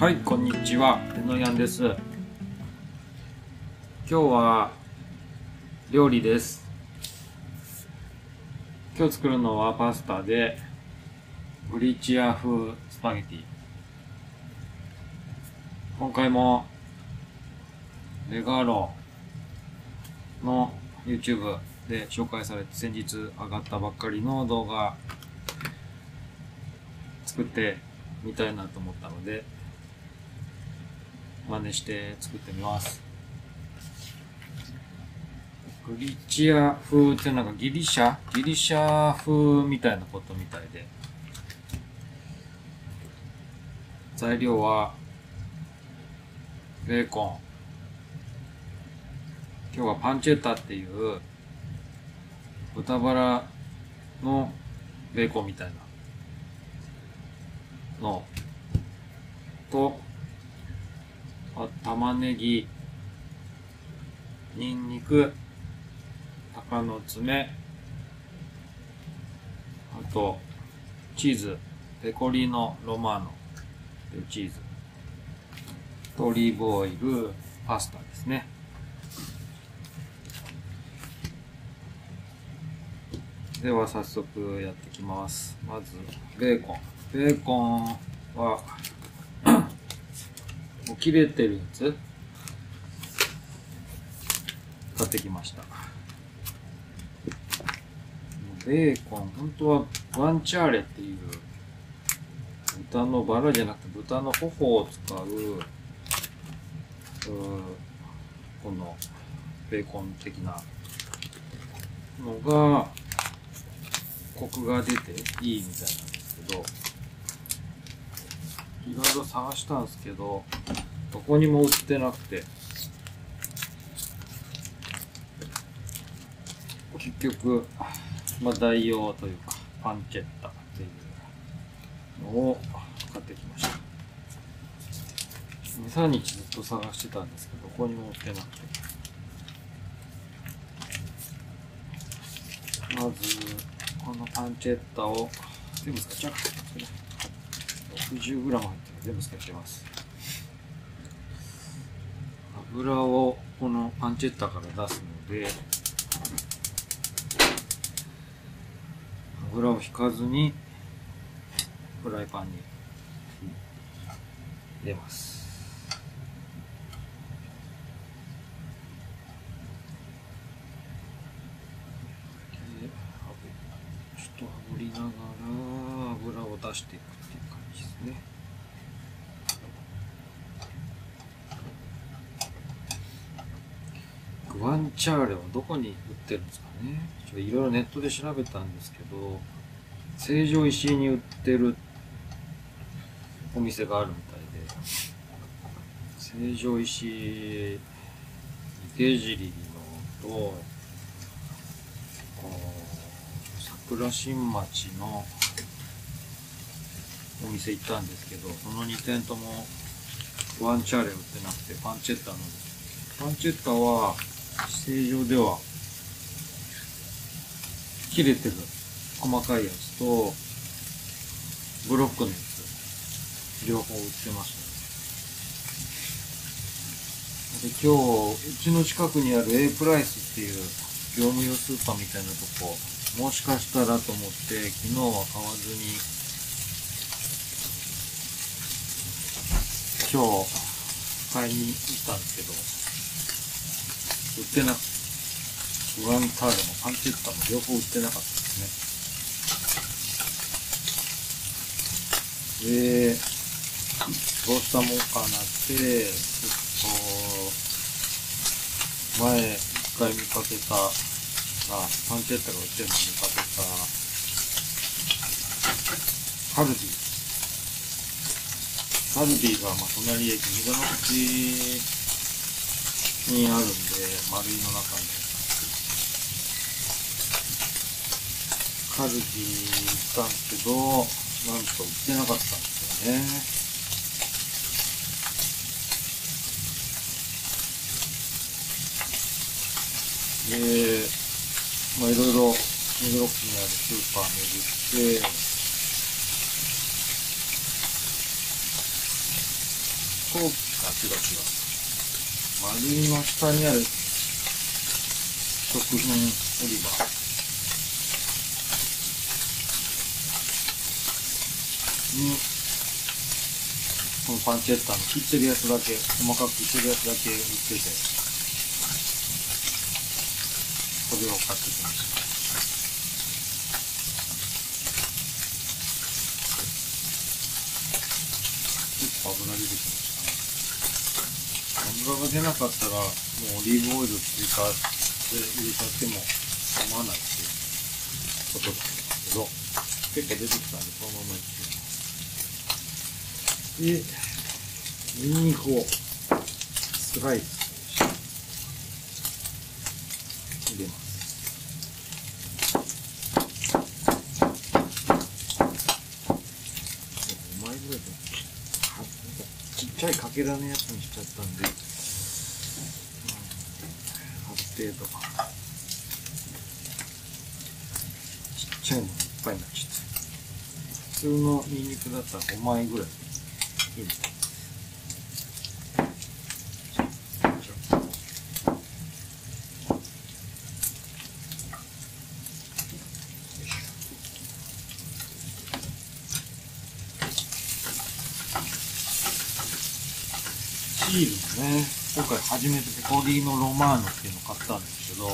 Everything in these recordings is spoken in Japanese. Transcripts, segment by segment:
はい、こんにちは。レノヤンです。今日は料理です。今日作るのはパスタでグリチア風スパゲティ。今回もレガーロの YouTube で紹介されて先日上がったばっかりの動画作ってみたいなと思ったので真似して作ってみます。グリチア風ってなんかギリシャ？ギリシャ風みたいなことみたいで。材料はベーコン。今日はパンチェッタっていう豚バラのベーコンみたいなのと玉ねぎ。にんにく。鷹の爪。あとチーズ。ペコリーノロマーノ。というチーズ。オリーブオイル。パスタですね。では早速やっていきます。まずベーコン。ベーコンは切れてるやつ？買ってきました。ベーコン。本当はワンチャーレっていう豚のバラじゃなくて豚の頬を使ううこのベーコン的なのがコクが出ていいみたいなんですけどいろいろ探したんですけどどこにも売ってなくて。結局まあ代用というかパンチェッタっていうのを買ってきました。23日ずっと探してたんですけどどこにも売ってなくて。まずこのパンチェッタを全部使っちゃう 60g 入ってる。全部使っちゃいます。油をこのパンチェッタから出すので油を引かずにフライパンに入れます。ちょっと炙りながら油を出していくっていう感じですねグワンチャーレはどこに売ってるんですかね。ちょっといろいろネットで調べたんですけど成城石井に売ってるお店があるみたいで成城石井池尻のとこう桜新町のお店行ったんですけどその2店ともワンチャーレ売ってなくてパンチェッタのパンチェッタは正常では切れてる細かいやつとブロックのやつ。両方売ってましたで今日うちの近くにある A プライスっていう業務用スーパーみたいなとこもしかしたらと思って昨日は買わずに今日買いに行ったんですけど。売ってなくてグワンターレもパンチェッタも両方売ってなかったですね。でどうしたもんかなってちょっと前一回見かけたあパンチェッタが売ってるの見かけたカルディカルディがまあ隣駅溝の口にあるんで丸井の中にカルディ行ったんですけどなんと売ってなかったんですよねでまあいろいろ目黒区にあるスーパー巡って飛行機あ違う違うマリンの下にある食品売り場。にこのパンチェッタの切ってるやつだけ細かく切ってるやつだけ売っててこれを買ってきました。結構油出てきま油が出なかったらもうオリーブオイル追加で入れちゃっても構わないっていうことですけど結構出てきたんでそのままいってでニンニクをスライスし入れますうまいぐらいではちっちゃいかけらのやつにしちゃったんで、うんある程度ちっちゃいのがいっぱいになっちゃった普通のニンニクだったら5枚ぐらい。いいみたいシールもね、今回初めてペコリーノロマーノっていうのを買ったんですけど、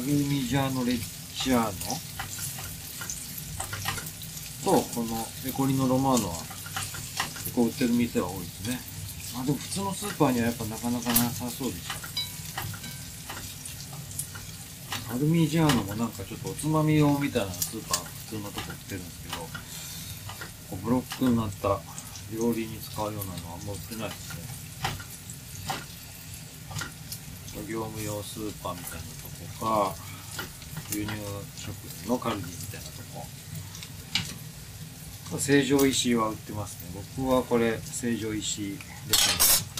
パルミジャーノ・レッジャーノと、このペコリーノ・ロマーノは結構売ってる店は多いですね。まあでも普通のスーパーにはやっぱなかなかなさそうですよ。パルミジャーノもなんかちょっとおつまみ用みたいなスーパー普通のとこ売ってるんですけど、こうブロックになった料理に使うようなのはあんま売ってないですね。業務用スーパーみたいなか、輸入食品のカルディみたいなとこ。成城石井は売ってますね。僕はこれ、成城石井ですね。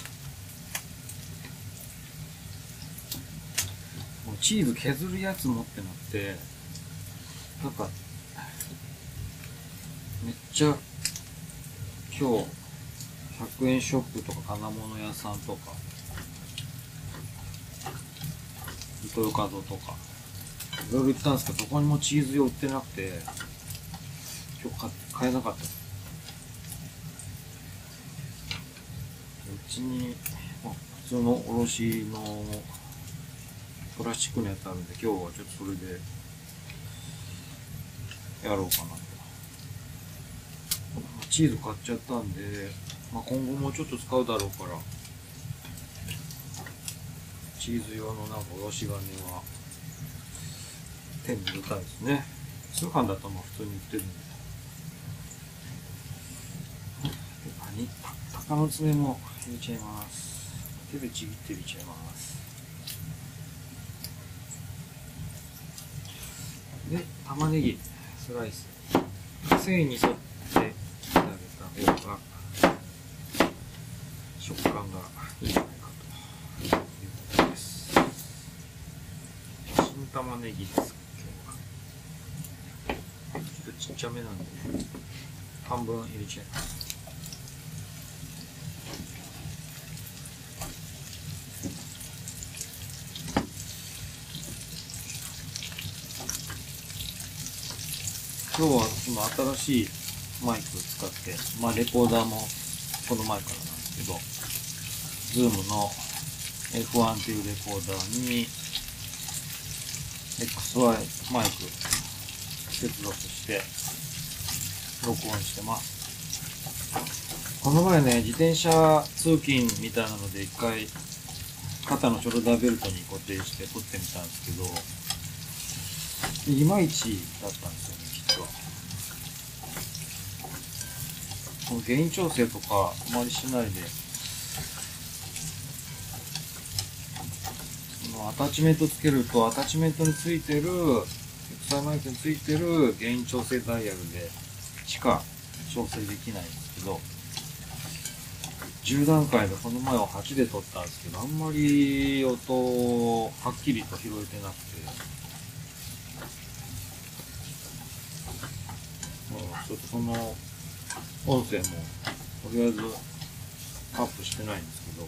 もうチーズ削るやつ持ってなくて、なんか、めっちゃ今日100円ショップとか金物屋さんとか糸魚川とか。いろいろ行ったんですけどどこにもチーズ用売ってなくて今日買買えなかった。うちに、まあ、普通のおろしのプラスチックのやつあるんで今日はちょっとそれでやろうかなと。チーズ買っちゃったんで、まあ、今後もちょっと使うだろうから。チーズ用のなんかおろし金は手に入れたいですね。通販だとまあ普通に売ってるんで。何鷹の爪も入れちゃいます。手でちぎって入れちゃいます。で玉ねぎスライス。繊維に沿ってあげた方が食感がいいんじゃないかということです新玉ねぎです今日はちょっとちっちゃめなんで。半分入れちゃいます今日はその新しいマイクを使って、まあレコーダーもこの前からなんですけど、Zoom の F1 っていうレコーダーに XY マイク接続して録音してます。この前ね、自転車通勤みたいなので一回肩のショルダーベルトに固定して撮ってみたんですけど、いまいちだったんですよね、実は。この原因調整とかあまりしないで、そのアタッチメントつけると、アタッチメントについてる、XI マイクについてる原因調整ダイヤルでしか調整できないんですけど、10段階でこの前は8で撮ったんですけど、あんまり音をはっきりと拾えてなくて、ちょっとその音声もとりあえずアップしてないんですけど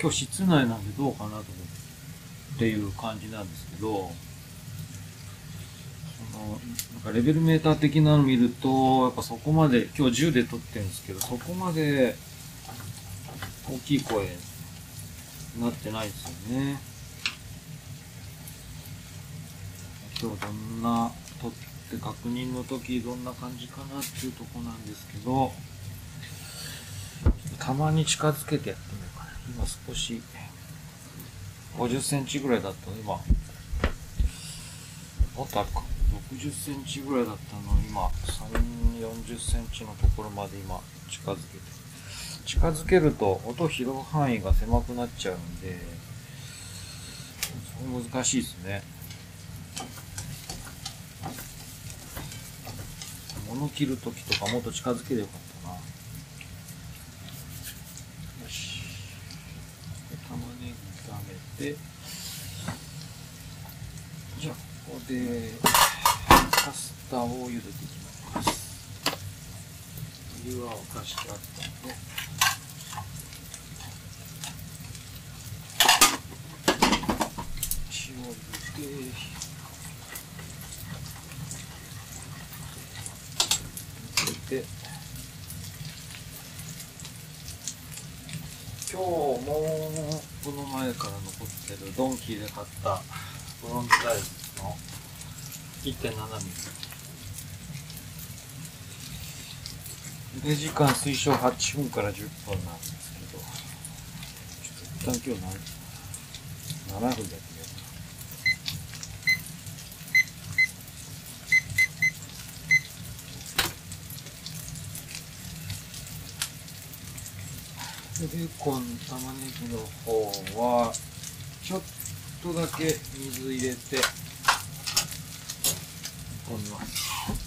今日室内なんでどうかなと思ってっていう感じなんですけどそのなんかレベルメーター的なの見るとやっぱそこまで今日10で撮ってるんですけどそこまで大きい声になってないですよね。今日どんな撮って確認の時どんな感じかなっていうとこなんですけどたまに近づけてやってみ今少し50センチぐらいだったの。今。もっとあるか。60センチぐらいだったの。今3 40センチのところまで今近づけて。近づけると音拾う範囲が狭くなっちゃうんでそれ難しいですね。物切るときとかもっと近づければよかったなよしで玉ねぎ炒めてじゃあここでパスタを茹でていきます。お湯は沸かしてあったので。塩を入れて。て今日もこの前から残ってるドンキーで買ったブロンズサイズの1.7ミリで時間推奨8分から10分なんですけどちょっと一旦今日何7分でやってみようかなでベーコン玉ねぎの方はとだけ水入れて煮込みます。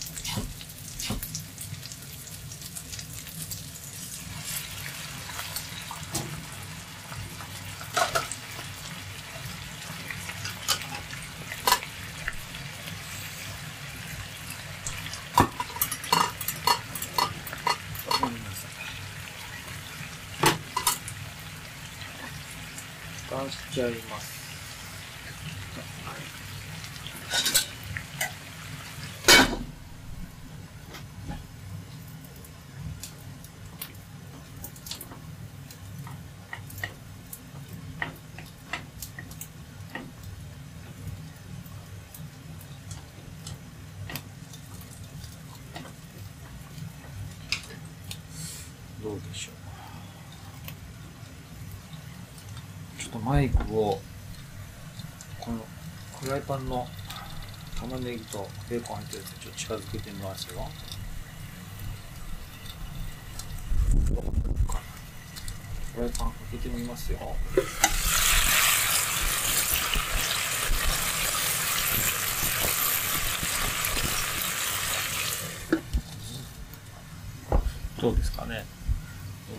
どうでしょう。ちょっとマイクをこのフライパンの玉ねぎとベーコン入ってるやつちょっと近づけてみますよ。フライパン開けてみますよどうですかね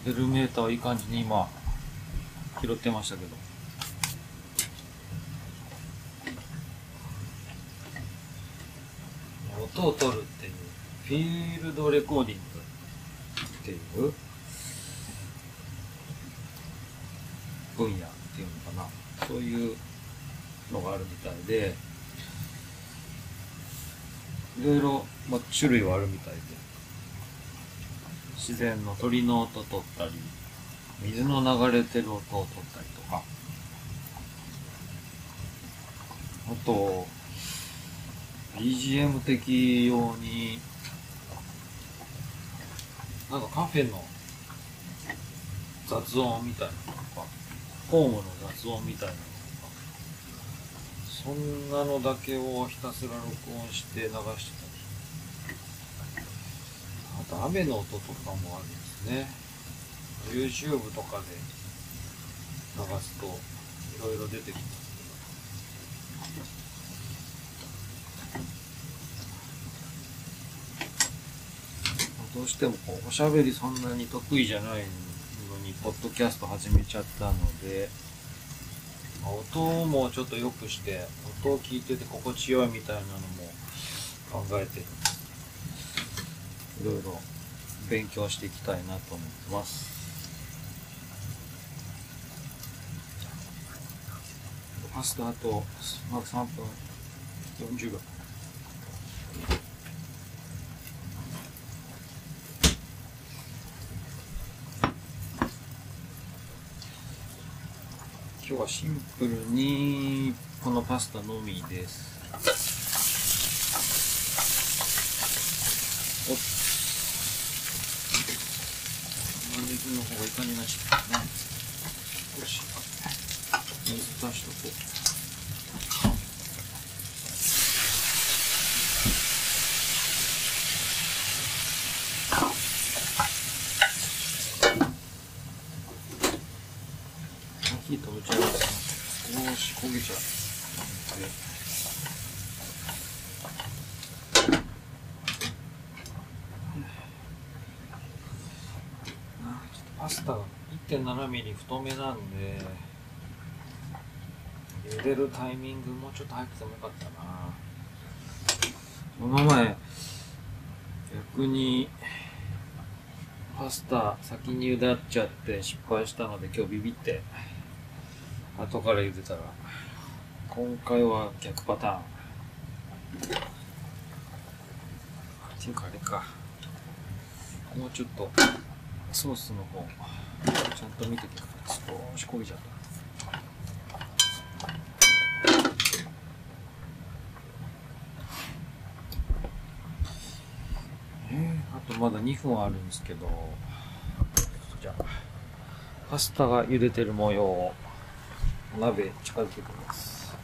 レベルメーターいい感じに今拾ってましたけど。音を取るっていうフィールドレコーディングっていう分野っていうのかな。そういうのがあるみたいでいろいろ、まあ、種類はあるみたいで。自然の鳥の音取ったり水の流れてる音を取ったりとか。あと BGM 的用になんかカフェの雑音みたいなのとかホームの雑音みたいなのとかそんなのだけをひたすら録音して流してと雨の音とかもあるんですね。YouTube とかで流すといろいろ出てきますけど。どうしてもこうおしゃべりそんなに得意じゃないのにポッドキャスト始めちゃったので音もちょっと良くして音を聞いてて心地よいみたいなのも考えてるんで。いろいろ勉強していきたいなと思ってます。パスタあとまず3分40秒。今日はシンプルにこのパスタのみです。玉ねぎの方がいい感じになっちゃったね。少し水出しとこう火止めちゃいますね少し焦げちゃうあちょっとパスタが太めなんで茹でるタイミングもうちょっと早くてもよかったな。この前逆にパスタ先に茹でちゃって失敗したので今日ビビって後から茹でたら今回は逆パターン。っていうかあれか。もうちょっとソースの方。ちゃんと見てて少し焦げちゃった。あとまだ2分あるんですけど。じゃあパスタが茹でてる模様を鍋近づけてます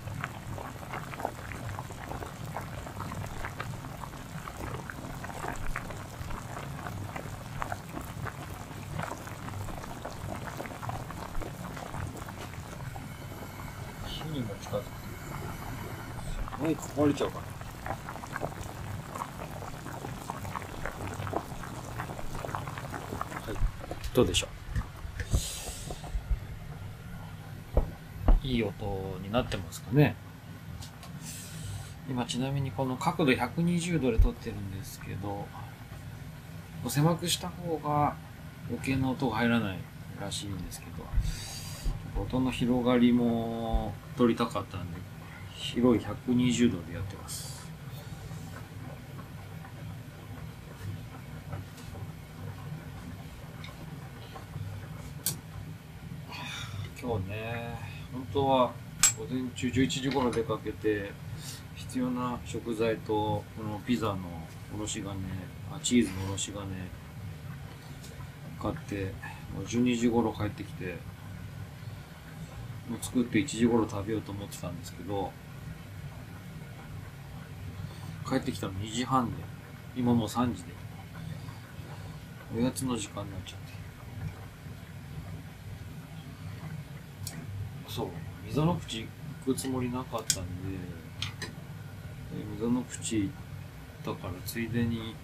火にも近づくマイク壊れちゃうかなはいどうでしょう？いい音になってますかね。今ちなみにこの角度120度で撮ってるんですけど狭くした方が余計な音が入らないらしいんですけど音の広がりも撮りたかったんで広い120度でやってます今日ね本当は午前中11時頃出かけて必要な食材とこのピザのおろし金あチーズのおろし金買ってもう12時頃帰ってきてもう作って1時頃食べようと思ってたんですけど帰ってきたの2時半で今もう3時でおやつの時間になっちゃって。そう。溝の口行くつもりなかったんでで溝の口行ったからついでに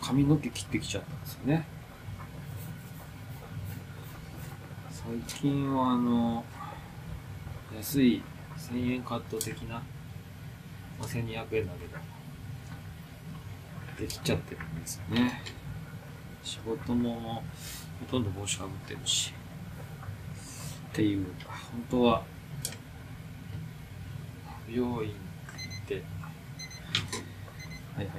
髪の毛切ってきちゃったんですよね。最近はあの安い1000円カット的な、まあ、1200円だけどできちゃってるんですよね。仕事もほとんど帽子かぶってるし。っていう本当は。美容院行って。はいはい。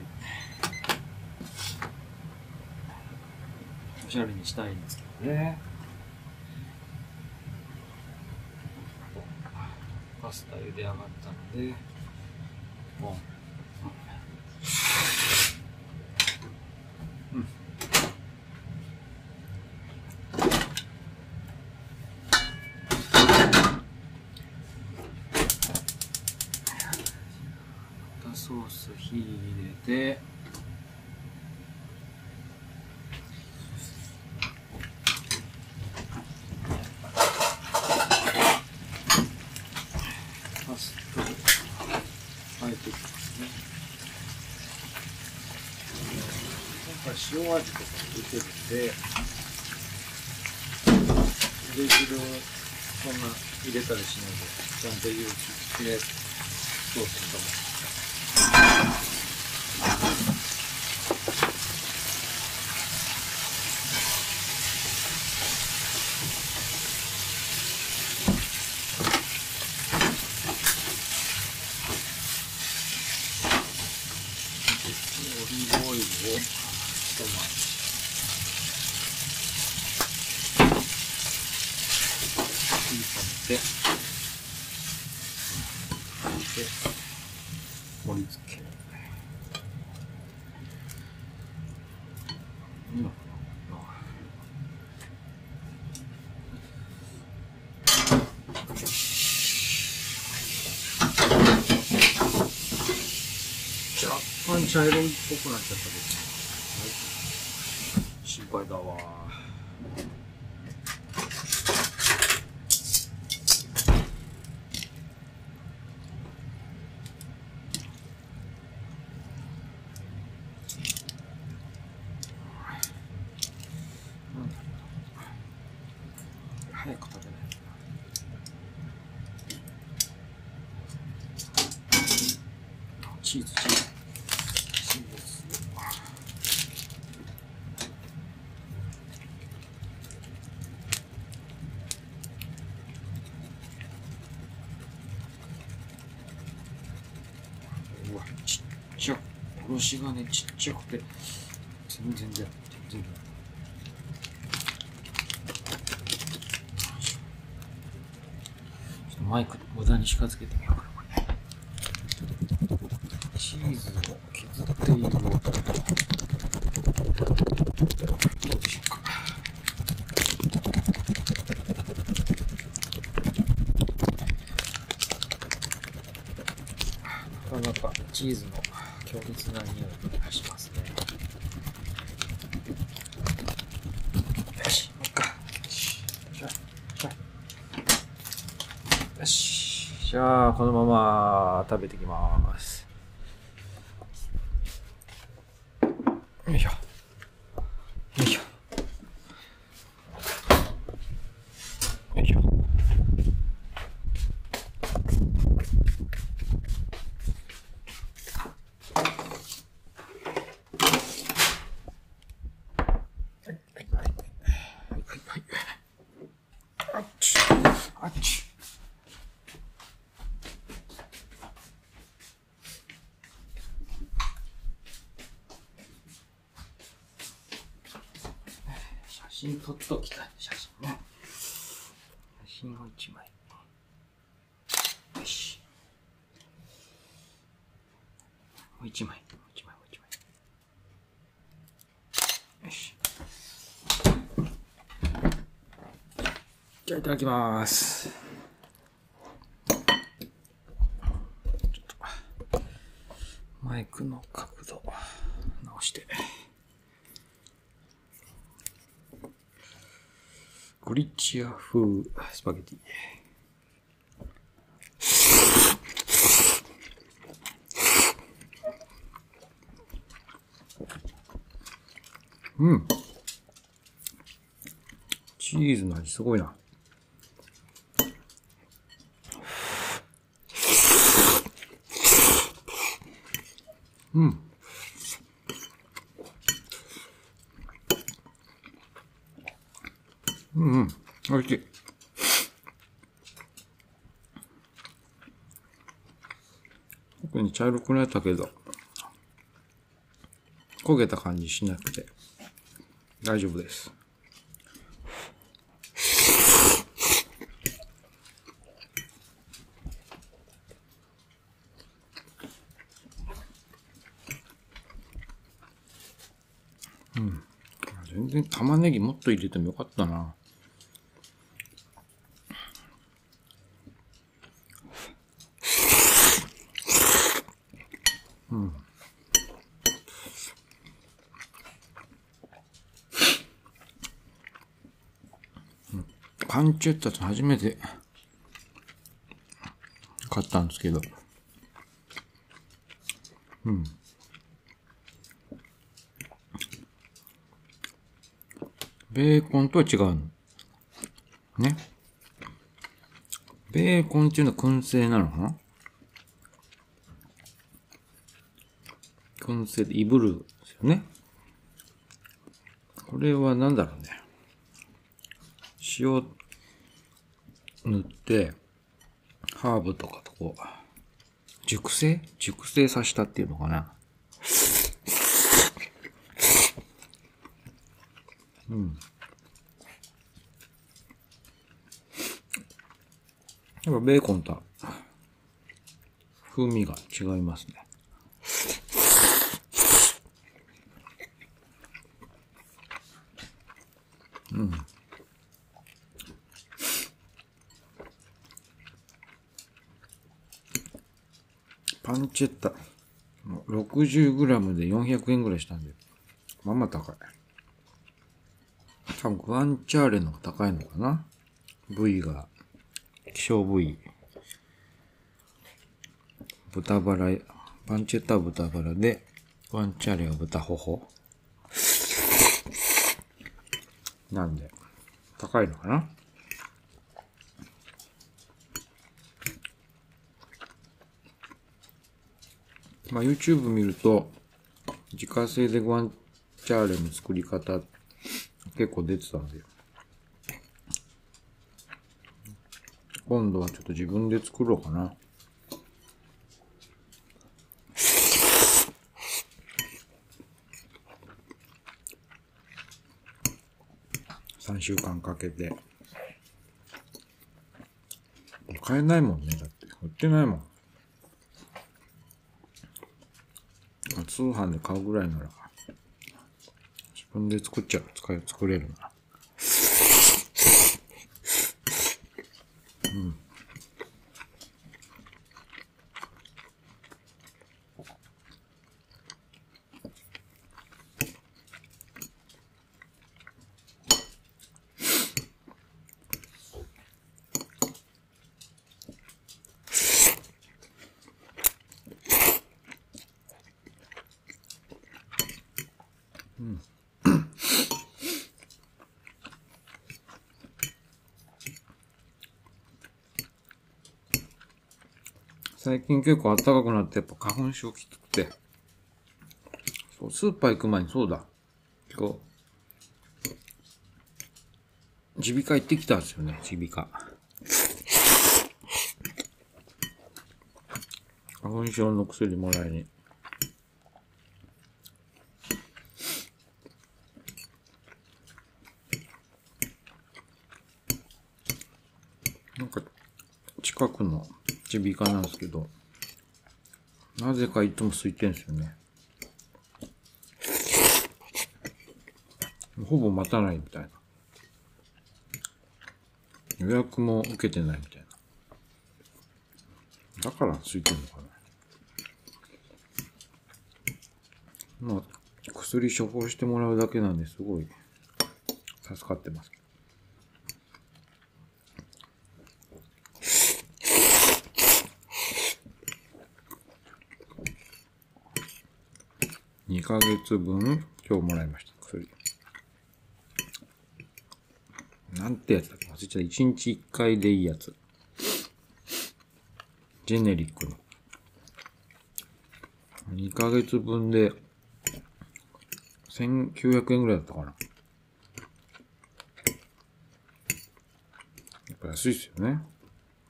おしゃれにしたいんですけどね。パスタ茹で上がったのでもううんまたソース火入れてパスタをあえていきますね今回塩味とか入れてるんで茹で汁をそんな入れたりしないでちゃんと湯を切ってソースとかもて、で、盛り付ける。いいのかな茶色っぽくなっちゃったけど、心配だわ。早く食べないとチーズチーズチーズうわちっちゃおろし金ちっちゃくて全然だよ全然。だよちょっとマイク無駄に近づけてみようかなチーズを削っている音どうでしょうか。なかなかチーズの強烈な匂いがしますねよしもう一回よしよしよしじゃあこのまま食べてきますよいしょよいしょよいしょはいはいはいはいあっちあっち写真撮っときたい写真ね。写真を1枚。よし。もう1枚。もう1枚もう1枚。よし。じゃあいただきますちょっとマイクの角度直してグリッチア風スパゲティうんチーズの味すごいな。うん。うんうん。美味しい。特に茶色くなったけど、焦げた感じしなくて大丈夫です。全然玉ねぎもっと入れてもよかったな。ンチェッタって初めて買ったんですけど。うんベーコンとは違うの？ね。ベーコンっていうのは燻製なのかな？燻製でいぶるですよね。これは何だろうね。塩塗って、ハーブとかとこう、熟成？熟成させたっていうのかな。うんやっぱベーコンと風味が違いますね。うん。パンチェッタ。60g で400円ぐらいしたんで。まあまあ高い。多分グアンチャーレの方が高いのかな部位が、希少部位。豚バラ、パンチェッタは豚バラで、グアンチャーレは豚頬。なんで、高いのかなまあ、YouTube 見ると、自家製でグアンチャーレの作り方結構出てたんで、今度はちょっと自分で作ろうかな。3週間かけて。買えないもんね。だって。売ってないもん。通販で買うぐらいなら、自分で作っちゃう。使い、作れるな最近結構暖かくなってやっぱ花粉症きつくて。そう、スーパー行く前にそうだ。今日、耳鼻科行ってきたんですよね、耳鼻科。花粉症の薬もらいに。なんか、近くの耳鼻科なんですけど、なぜかいつも空いてんですよね。ほぼ待たないみたいな。予約も受けてないみたいな。だから空いてんのかな。まあ、薬処方してもらうだけなんですごい助かってます。ヶ月分今日もらいました、薬。なんてやつだっけ？忘れちゃった。1日1回でいいやつ。ジェネリックの。2ヶ月分で、1900円ぐらいだったかな。やっぱ安いっすよね。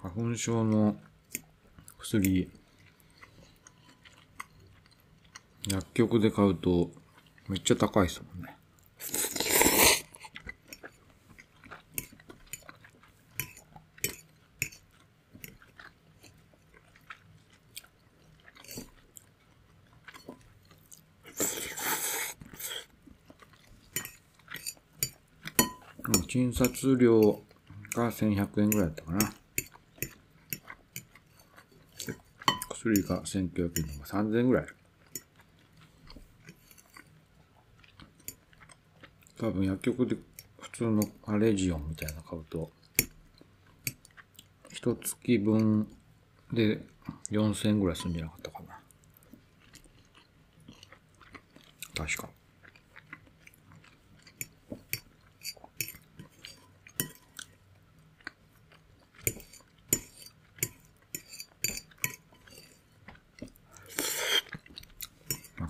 花粉症の薬、薬局で買うとめっちゃ高いですもんね。診察料が1100円ぐらいだったかな。薬が1900円とか3000円ぐらい。多分薬局で普通のアレジオンみたいなの買うと、一月分で4000円ぐらいすんじゃなかったかな。確か。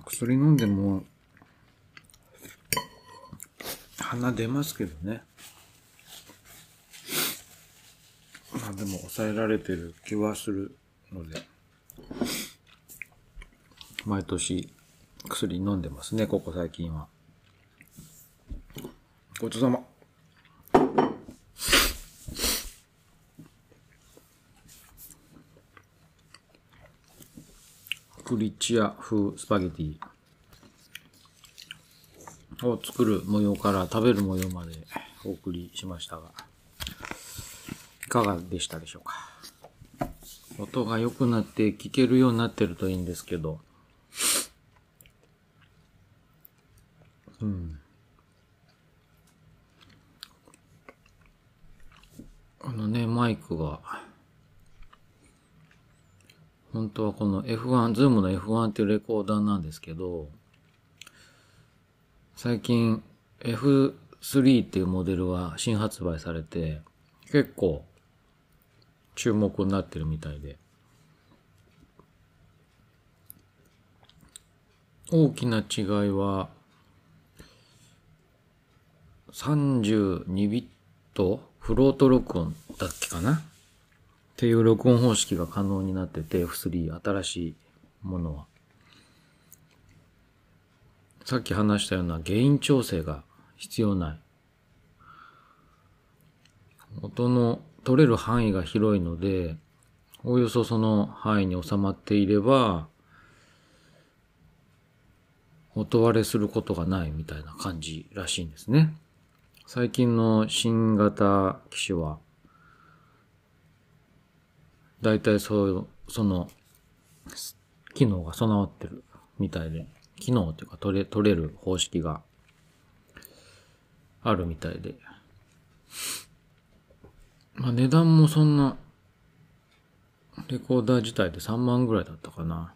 薬飲んでも鼻出ますけどね。まあでも抑えられてる気はするので、毎年薬飲んでますね、ここ最近は。ごちそうさま。クリチア風スパゲティ。を作る模様から食べる模様までお送りしましたが、いかがでしたでしょうか？音が良くなって聞けるようになってるといいんですけど、うん。あのね、マイクが、本当はこの F1、ズームの F1 っていうレコーダーなんですけど、最近 F3 っていうモデルは新発売されて、結構注目になってるみたいで。大きな違いは、32ビットフロート録音だっけかな？っていう録音方式が可能になってて、F3、新しいものは。さっき話したようなゲイン調整が必要ない。音の取れる範囲が広いので、おおよそその範囲に収まっていれば、音割れすることがないみたいな感じらしいんですね。最近の新型機種は、大体そう、その、機能が備わってるみたいで、機能っていうか取れ、取れる方式があるみたいで。まあ値段もそんな、レコーダー自体で3万ぐらいだったかな。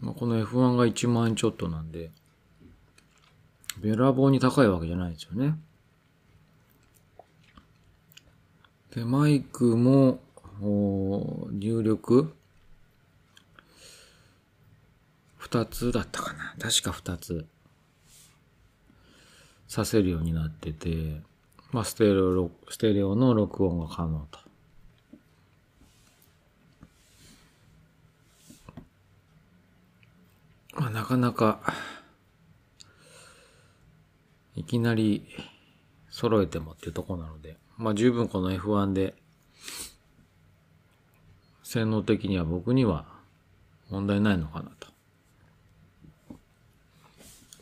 まあ、この F1 が1万円ちょっとなんで、べらぼうに高いわけじゃないですよね。で、マイクも、入力二つだったかな確か二つさせるようになってて、まあ、ステレオ、ステレオの録音が可能と。まあ、なかなか、いきなり揃えてもっていうとこなので、まあ十分この F1 で性能的には僕には問題ないのかなと。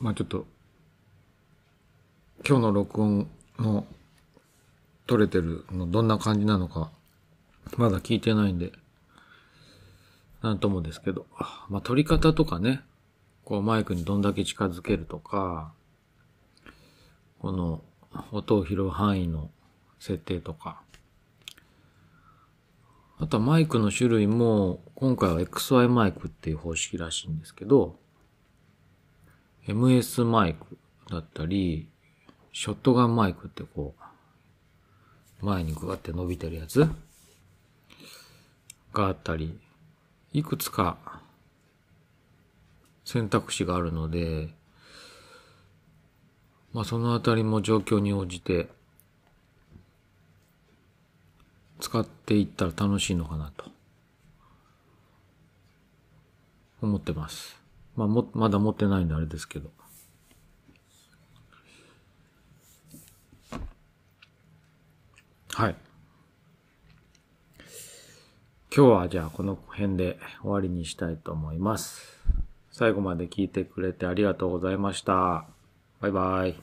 まあちょっと、今日の録音の取れてるのどんな感じなのか、まだ聞いてないんで、なんともですけど、まあ取り方とかね、こうマイクにどんだけ近づけるとか、この音を拾う範囲の設定とか、あとはマイクの種類も、今回は XY マイクっていう方式らしいんですけど、MS マイクだったり、ショットガンマイクってこう、前にグワって伸びてるやつがあったり、いくつか選択肢があるので、まあそのあたりも状況に応じて使っていったら楽しいのかなと思ってます。まあも、まだ持ってないんであれですけど。はい。今日はじゃあこの辺で終わりにしたいと思います。最後まで聞いてくれてありがとうございました。バイバイ。